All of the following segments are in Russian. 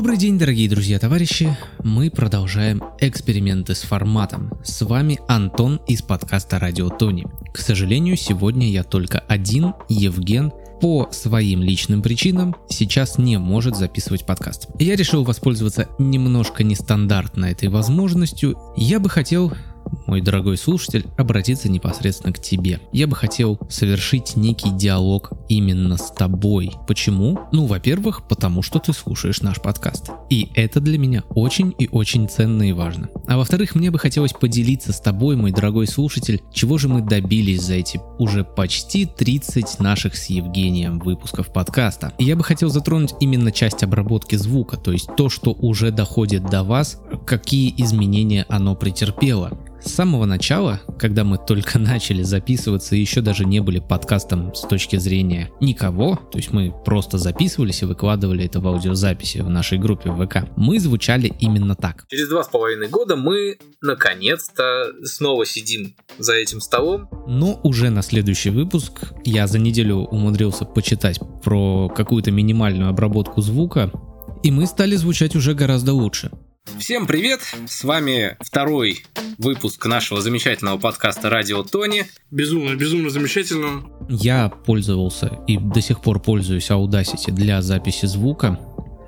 Добрый день, дорогие друзья товарищи. Мы продолжаем эксперименты с форматом. С вами Антон из подкаста Радио Тони. К сожалению, сегодня я только один, Евген, по своим личным причинам сейчас не может записывать подкаст. Я решил воспользоваться немножко нестандартной этой возможностью. Я бы хотел мой дорогой слушатель, обратиться непосредственно к тебе. Я бы хотел совершить некий диалог именно с тобой. Почему? Ну, во-первых, потому что ты слушаешь наш подкаст. И это для меня очень и очень ценно и важно. А во-вторых, мне бы хотелось поделиться с тобой, мой дорогой слушатель, чего же мы добились за эти уже почти 30 наших с Евгением выпусков подкаста. И я бы хотел затронуть именно часть обработки звука, то есть то, что уже доходит до вас, какие изменения оно претерпело. С самого начала, когда мы только начали записываться и еще даже не были подкастом с точки зрения никого, то есть мы просто записывались и выкладывали это в аудиозаписи в нашей группе в ВК, мы звучали именно так. Через два с половиной года мы наконец-то снова сидим за этим столом. Но уже на следующий выпуск я за неделю умудрился почитать про какую-то минимальную обработку звука, и мы стали звучать уже гораздо лучше. Всем привет! С вами второй выпуск нашего замечательного подкаста «Радио Тони». Безумно, безумно замечательно. Я пользовался и до сих пор пользуюсь Audacity для записи звука.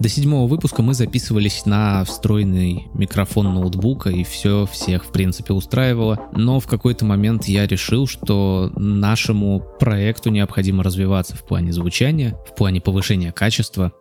До седьмого выпуска мы записывались на встроенный микрофон ноутбука, и все всех, в принципе, устраивало. Но в какой-то момент я решил, что нашему проекту необходимо развиваться в плане звучания, в плане повышения качества.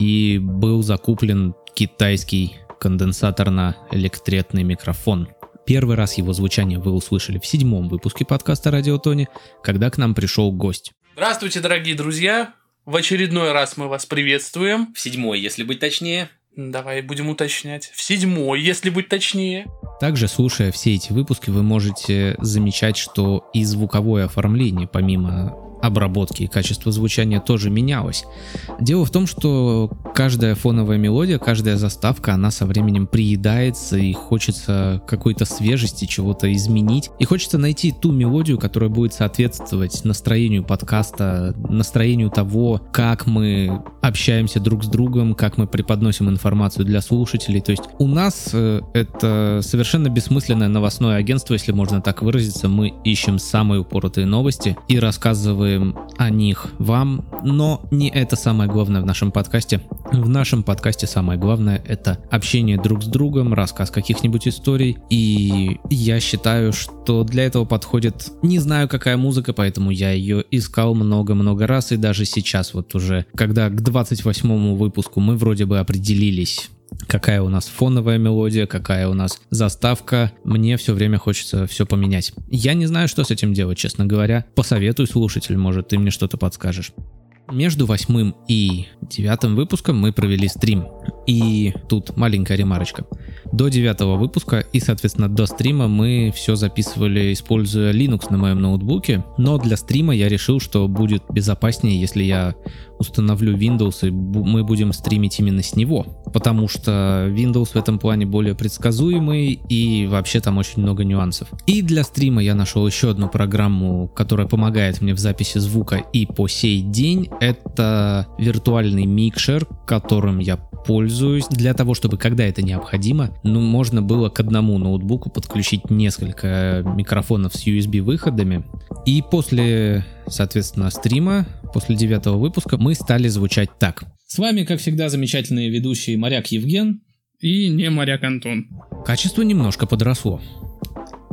И был закуплен китайский конденсаторно-электретный микрофон. Первый раз его звучание вы услышали в седьмом выпуске подкаста «Радио Тони», когда к нам пришел гость. Здравствуйте, дорогие друзья! В очередной раз мы вас приветствуем. В седьмой, если быть точнее. Давай будем уточнять. В седьмой, если быть точнее. Также, слушая все эти выпуски, вы можете замечать, что и звуковое оформление, помимо обработки и качество звучания тоже менялось. Дело в том, что каждая фоновая мелодия, каждая заставка, она со временем приедается и хочется какой-то свежести, чего-то изменить. И хочется найти ту мелодию, которая будет соответствовать настроению подкаста, настроению того, как мы общаемся друг с другом, как мы преподносим информацию для слушателей. То есть у нас э, это совершенно бессмысленное новостное агентство, если можно так выразиться. Мы ищем самые упоротые новости и рассказываем рассказываем о них вам, но не это самое главное в нашем подкасте. В нашем подкасте самое главное это общение друг с другом, рассказ каких-нибудь историй, и я считаю, что для этого подходит, не знаю какая музыка, поэтому я ее искал много-много раз, и даже сейчас вот уже, когда к 28 выпуску мы вроде бы определились какая у нас фоновая мелодия, какая у нас заставка. Мне все время хочется все поменять. Я не знаю, что с этим делать, честно говоря. Посоветуй слушатель, может, ты мне что-то подскажешь. Между восьмым и девятым выпуском мы провели стрим. И тут маленькая ремарочка. До девятого выпуска и, соответственно, до стрима мы все записывали, используя Linux на моем ноутбуке. Но для стрима я решил, что будет безопаснее, если я установлю Windows и мы будем стримить именно с него. Потому что Windows в этом плане более предсказуемый и вообще там очень много нюансов. И для стрима я нашел еще одну программу, которая помогает мне в записи звука и по сей день. Это виртуальный микшер, которым я пользуюсь для того, чтобы, когда это необходимо, ну, можно было к одному ноутбуку подключить несколько микрофонов с USB выходами. И после, соответственно, стрима, после девятого выпуска, мы стали звучать так. С вами, как всегда, замечательные ведущие моряк Евген и не моряк Антон. Качество немножко подросло.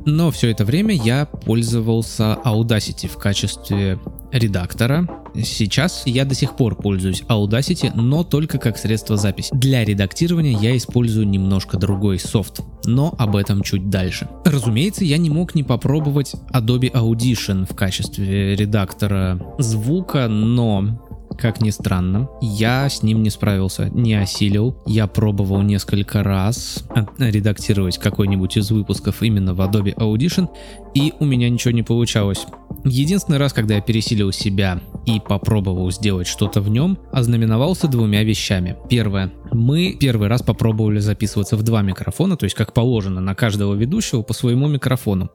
Но все это время я пользовался Audacity в качестве редактора. Сейчас я до сих пор пользуюсь Audacity, но только как средство записи. Для редактирования я использую немножко другой софт, но об этом чуть дальше. Разумеется, я не мог не попробовать Adobe Audition в качестве редактора звука, но как ни странно, я с ним не справился, не осилил. Я пробовал несколько раз редактировать какой-нибудь из выпусков именно в Adobe Audition, и у меня ничего не получалось. Единственный раз, когда я пересилил себя и попробовал сделать что-то в нем, ознаменовался двумя вещами. Первое. Мы первый раз попробовали записываться в два микрофона, то есть как положено на каждого ведущего по своему микрофону.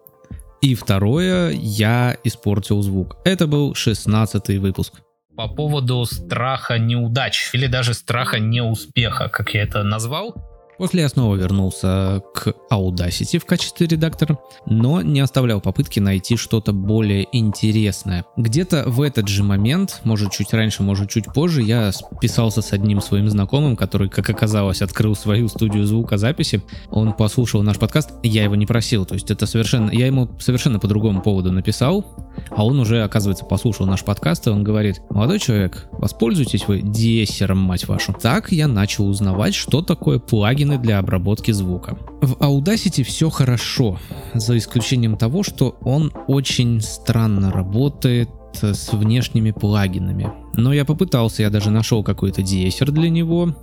И второе, я испортил звук. Это был 16 выпуск. По поводу страха неудач или даже страха неуспеха, как я это назвал. После я снова вернулся к Audacity в качестве редактора, но не оставлял попытки найти что-то более интересное. Где-то в этот же момент, может чуть раньше, может чуть позже, я списался с одним своим знакомым, который, как оказалось, открыл свою студию звукозаписи. Он послушал наш подкаст, я его не просил, то есть это совершенно, я ему совершенно по другому поводу написал, а он уже, оказывается, послушал наш подкаст, и он говорит, молодой человек, воспользуйтесь вы диессером, мать вашу. Так я начал узнавать, что такое плагин плагины для обработки звука. В Audacity все хорошо, за исключением того, что он очень странно работает с внешними плагинами. Но я попытался, я даже нашел какой-то деессер для него,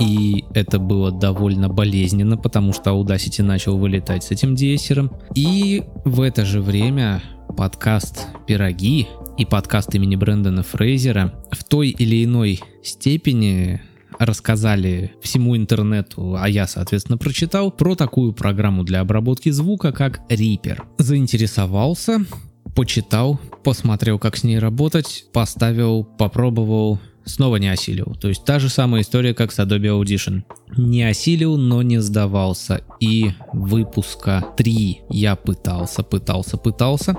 и это было довольно болезненно, потому что Audacity начал вылетать с этим деессером. И в это же время подкаст «Пироги» и подкаст имени Брэндона Фрейзера в той или иной степени рассказали всему интернету, а я, соответственно, прочитал про такую программу для обработки звука, как Reaper. Заинтересовался, почитал, посмотрел, как с ней работать, поставил, попробовал, снова не осилил. То есть та же самая история, как с Adobe Audition. Не осилил, но не сдавался. И выпуска 3 я пытался, пытался, пытался.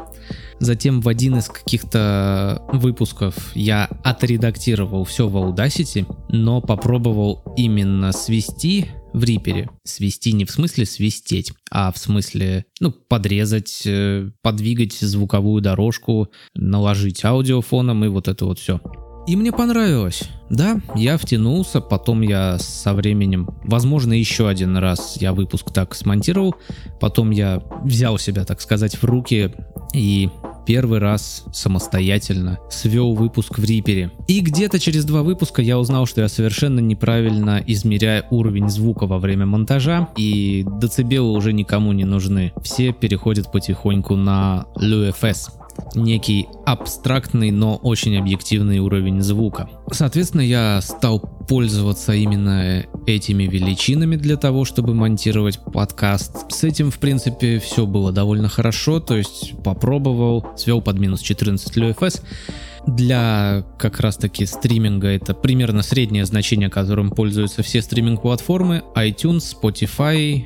Затем в один из каких-то выпусков я отредактировал все в Audacity, но попробовал именно свести в рипере. Свести не в смысле свистеть, а в смысле, ну, подрезать, э, подвигать звуковую дорожку, наложить аудиофоном и вот это вот все. И мне понравилось. Да, я втянулся, потом я со временем, возможно, еще один раз я выпуск так смонтировал, потом я взял себя, так сказать, в руки и первый раз самостоятельно свел выпуск в Рипере. И где-то через два выпуска я узнал, что я совершенно неправильно измеряю уровень звука во время монтажа, и децибелы уже никому не нужны. Все переходят потихоньку на LUFS некий абстрактный, но очень объективный уровень звука. Соответственно, я стал пользоваться именно этими величинами для того, чтобы монтировать подкаст. С этим, в принципе, все было довольно хорошо, то есть попробовал, свел под минус 14 LFS. Для как раз таки стриминга это примерно среднее значение, которым пользуются все стриминг-платформы, iTunes, Spotify,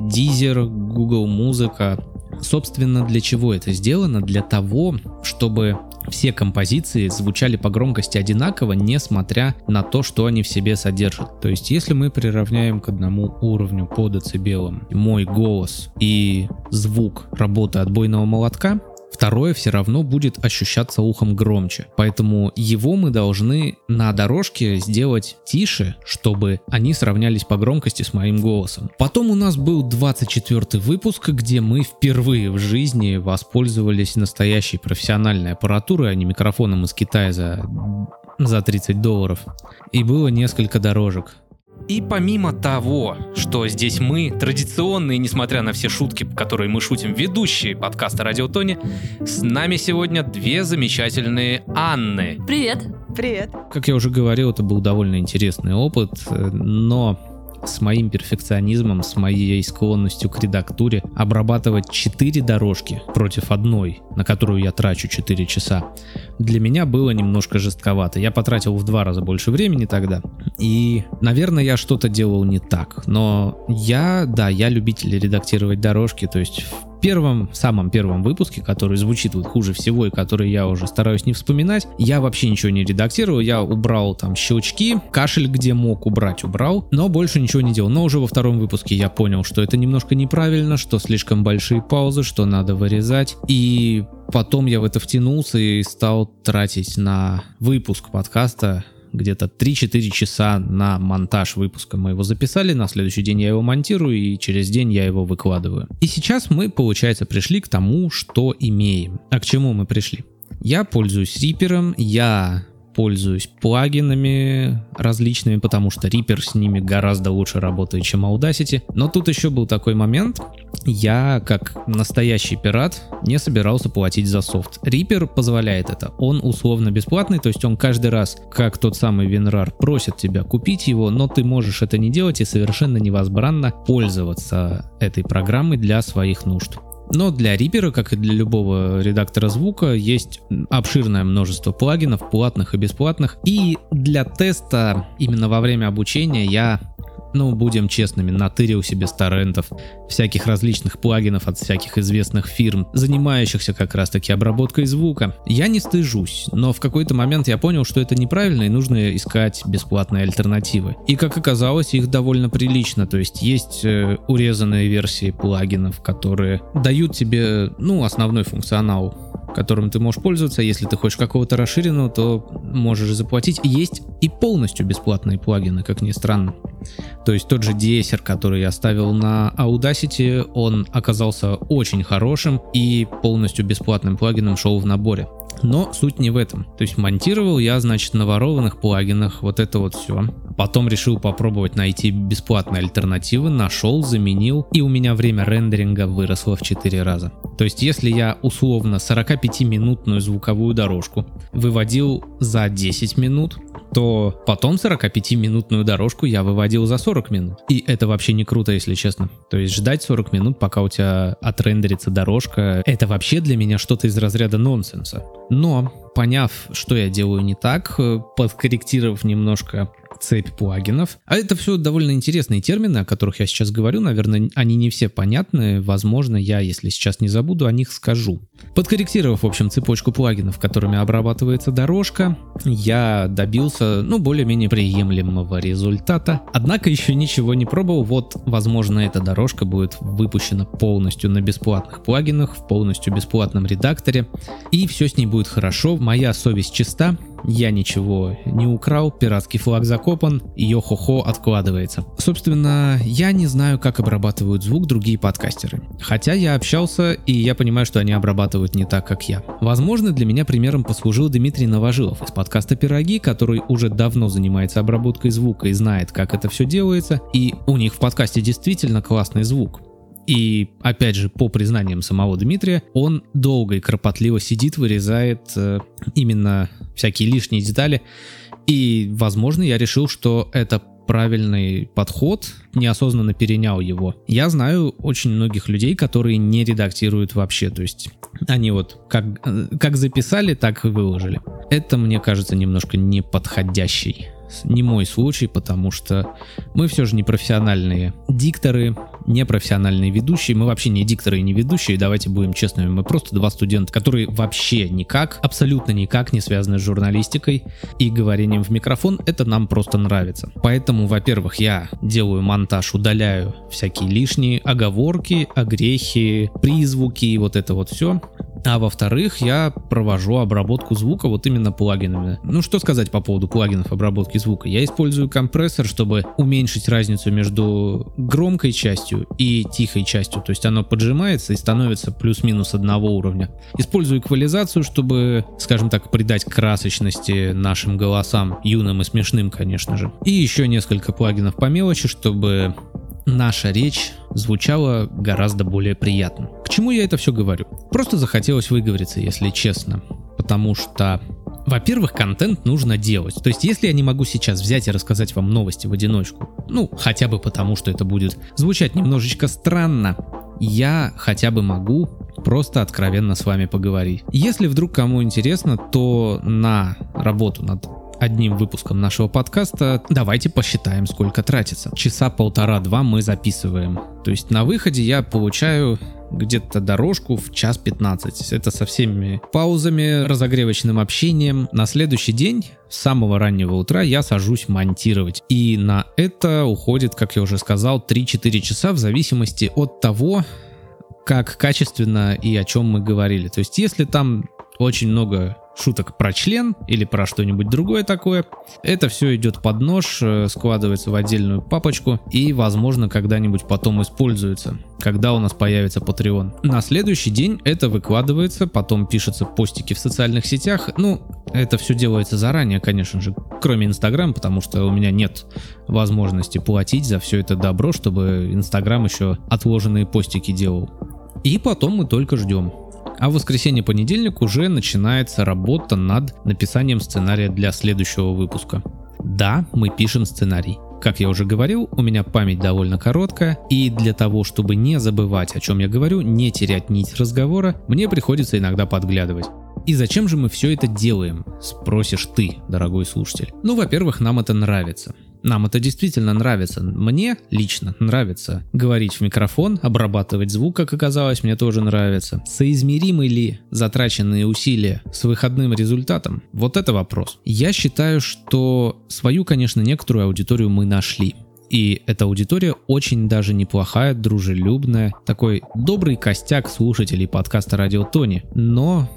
Deezer, Google Музыка, Собственно, для чего это сделано? Для того, чтобы все композиции звучали по громкости одинаково, несмотря на то, что они в себе содержат. То есть, если мы приравняем к одному уровню по децибелам мой голос и звук работы отбойного молотка, второе все равно будет ощущаться ухом громче. Поэтому его мы должны на дорожке сделать тише, чтобы они сравнялись по громкости с моим голосом. Потом у нас был 24 выпуск, где мы впервые в жизни воспользовались настоящей профессиональной аппаратурой, а не микрофоном из Китая за, за 30 долларов. И было несколько дорожек. И помимо того, что здесь мы, традиционные, несмотря на все шутки, которые мы шутим, ведущие подкаста Радио Тони, с нами сегодня две замечательные Анны. Привет. Привет. Как я уже говорил, это был довольно интересный опыт, но с моим перфекционизмом, с моей склонностью к редактуре обрабатывать 4 дорожки против одной, на которую я трачу 4 часа, для меня было немножко жестковато. Я потратил в два раза больше времени тогда. И, наверное, я что-то делал не так. Но я, да, я любитель редактировать дорожки. То есть первом, самом первом выпуске, который звучит вот хуже всего и который я уже стараюсь не вспоминать, я вообще ничего не редактировал, я убрал там щелчки, кашель где мог убрать, убрал, но больше ничего не делал. Но уже во втором выпуске я понял, что это немножко неправильно, что слишком большие паузы, что надо вырезать. И потом я в это втянулся и стал тратить на выпуск подкаста где-то 3-4 часа на монтаж выпуска мы его записали, на следующий день я его монтирую и через день я его выкладываю. И сейчас мы, получается, пришли к тому, что имеем. А к чему мы пришли? Я пользуюсь Reaper, я пользуюсь плагинами различными, потому что Reaper с ними гораздо лучше работает, чем Audacity. Но тут еще был такой момент, я, как настоящий пират, не собирался платить за софт. Reaper позволяет это. Он условно бесплатный, то есть он каждый раз, как тот самый WinRAR, просит тебя купить его, но ты можешь это не делать и совершенно невозбранно пользоваться этой программой для своих нужд. Но для Reaper, как и для любого редактора звука, есть обширное множество плагинов, платных и бесплатных. И для теста именно во время обучения я ну, будем честными, натырил себе с торрентов, всяких различных плагинов от всяких известных фирм, занимающихся как раз таки обработкой звука. Я не стыжусь, но в какой-то момент я понял, что это неправильно и нужно искать бесплатные альтернативы. И как оказалось, их довольно прилично, то есть есть э, урезанные версии плагинов, которые дают тебе, ну, основной функционал которым ты можешь пользоваться. Если ты хочешь какого-то расширенного, то можешь заплатить. Есть и полностью бесплатные плагины, как ни странно. То есть тот же Deezer, который я ставил на Audacity, он оказался очень хорошим и полностью бесплатным плагином шел в наборе. Но суть не в этом. То есть монтировал я, значит, на ворованных плагинах вот это вот все. Потом решил попробовать найти бесплатные альтернативы, нашел, заменил, и у меня время рендеринга выросло в 4 раза. То есть если я условно 45-минутную звуковую дорожку выводил за 10 минут, то потом 45-минутную дорожку я выводил за 40 минут. И это вообще не круто, если честно. То есть ждать 40 минут, пока у тебя отрендерится дорожка, это вообще для меня что-то из разряда нонсенса. Но, поняв, что я делаю не так, э, подкорректировав немножко цепь плагинов. А это все довольно интересные термины, о которых я сейчас говорю. Наверное, они не все понятны. Возможно, я, если сейчас не забуду, о них скажу. Подкорректировав, в общем, цепочку плагинов, которыми обрабатывается дорожка, я добился, ну, более-менее приемлемого результата. Однако еще ничего не пробовал. Вот, возможно, эта дорожка будет выпущена полностью на бесплатных плагинах, в полностью бесплатном редакторе. И все с ней будет хорошо. Моя совесть чиста. Я ничего не украл, пиратский флаг закопан, йо-хо-хо откладывается. Собственно, я не знаю, как обрабатывают звук другие подкастеры. Хотя я общался, и я понимаю, что они обрабатывают не так, как я. Возможно, для меня примером послужил Дмитрий Новожилов из подкаста «Пироги», который уже давно занимается обработкой звука и знает, как это все делается, и у них в подкасте действительно классный звук. И опять же, по признаниям самого Дмитрия, он долго и кропотливо сидит, вырезает э, именно всякие лишние детали. И, возможно, я решил, что это правильный подход, неосознанно перенял его. Я знаю очень многих людей, которые не редактируют вообще, то есть они вот как, э, как записали, так и выложили. Это, мне кажется, немножко неподходящий не мой случай, потому что мы все же не профессиональные дикторы, не профессиональные ведущие, мы вообще не дикторы и не ведущие, давайте будем честными, мы просто два студента, которые вообще никак, абсолютно никак не связаны с журналистикой и говорением в микрофон, это нам просто нравится. Поэтому, во-первых, я делаю монтаж, удаляю всякие лишние оговорки, огрехи, призвуки и вот это вот все. А во-вторых, я провожу обработку звука вот именно плагинами. Ну что сказать по поводу плагинов обработки звука? Я использую компрессор, чтобы уменьшить разницу между громкой частью и тихой частью. То есть оно поджимается и становится плюс-минус одного уровня. Использую эквализацию, чтобы, скажем так, придать красочности нашим голосам, юным и смешным, конечно же. И еще несколько плагинов по мелочи, чтобы наша речь звучала гораздо более приятно. К чему я это все говорю? Просто захотелось выговориться, если честно. Потому что во-первых, контент нужно делать. То есть, если я не могу сейчас взять и рассказать вам новости в одиночку, ну, хотя бы потому, что это будет звучать немножечко странно, я хотя бы могу просто откровенно с вами поговорить. Если вдруг кому интересно, то на работу над одним выпуском нашего подкаста, давайте посчитаем, сколько тратится. Часа полтора-два мы записываем. То есть на выходе я получаю где-то дорожку в час 15. Это со всеми паузами, разогревочным общением. На следующий день с самого раннего утра я сажусь монтировать. И на это уходит, как я уже сказал, 3-4 часа в зависимости от того, как качественно и о чем мы говорили. То есть если там очень много шуток про член или про что-нибудь другое такое. Это все идет под нож, э, складывается в отдельную папочку и, возможно, когда-нибудь потом используется, когда у нас появится Patreon. На следующий день это выкладывается, потом пишутся постики в социальных сетях. Ну, это все делается заранее, конечно же, кроме Инстаграм, потому что у меня нет возможности платить за все это добро, чтобы Инстаграм еще отложенные постики делал. И потом мы только ждем. А в воскресенье-понедельник уже начинается работа над написанием сценария для следующего выпуска. Да, мы пишем сценарий. Как я уже говорил, у меня память довольно короткая, и для того, чтобы не забывать, о чем я говорю, не терять нить разговора, мне приходится иногда подглядывать. И зачем же мы все это делаем, спросишь ты, дорогой слушатель. Ну, во-первых, нам это нравится. Нам это действительно нравится. Мне лично нравится говорить в микрофон, обрабатывать звук, как оказалось, мне тоже нравится. Соизмеримы ли затраченные усилия с выходным результатом? Вот это вопрос. Я считаю, что свою, конечно, некоторую аудиторию мы нашли. И эта аудитория очень даже неплохая, дружелюбная, такой добрый костяк слушателей подкаста Радио Тони. Но,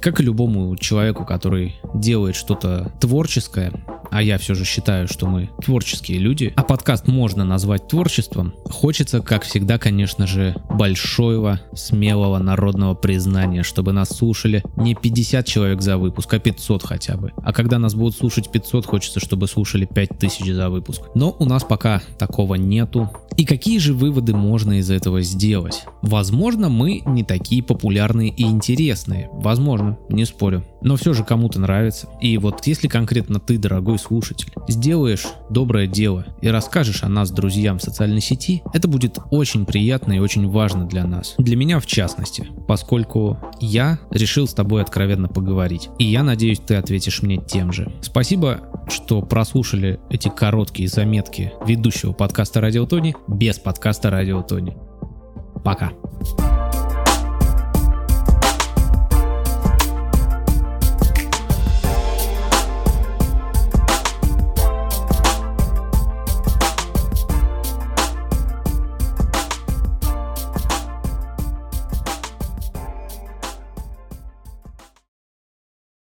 как и любому человеку, который делает что-то творческое, а я все же считаю, что мы творческие люди, а подкаст можно назвать творчеством, хочется, как всегда, конечно же, большого, смелого народного признания, чтобы нас слушали не 50 человек за выпуск, а 500 хотя бы. А когда нас будут слушать 500, хочется, чтобы слушали 5000 за выпуск. Но у нас пока такого нету. И какие же выводы можно из этого сделать? Возможно, мы не такие популярные и интересные. Возможно, не спорю. Но все же кому-то нравится. И вот если конкретно ты, дорогой слушатель, сделаешь доброе дело и расскажешь о нас друзьям в социальной сети, это будет очень приятно и очень важно для нас. Для меня в частности, поскольку я решил с тобой откровенно поговорить. И я надеюсь, ты ответишь мне тем же. Спасибо, что прослушали эти короткие заметки ведущего подкаста Радио Тони без подкаста Радио Тони. Пока.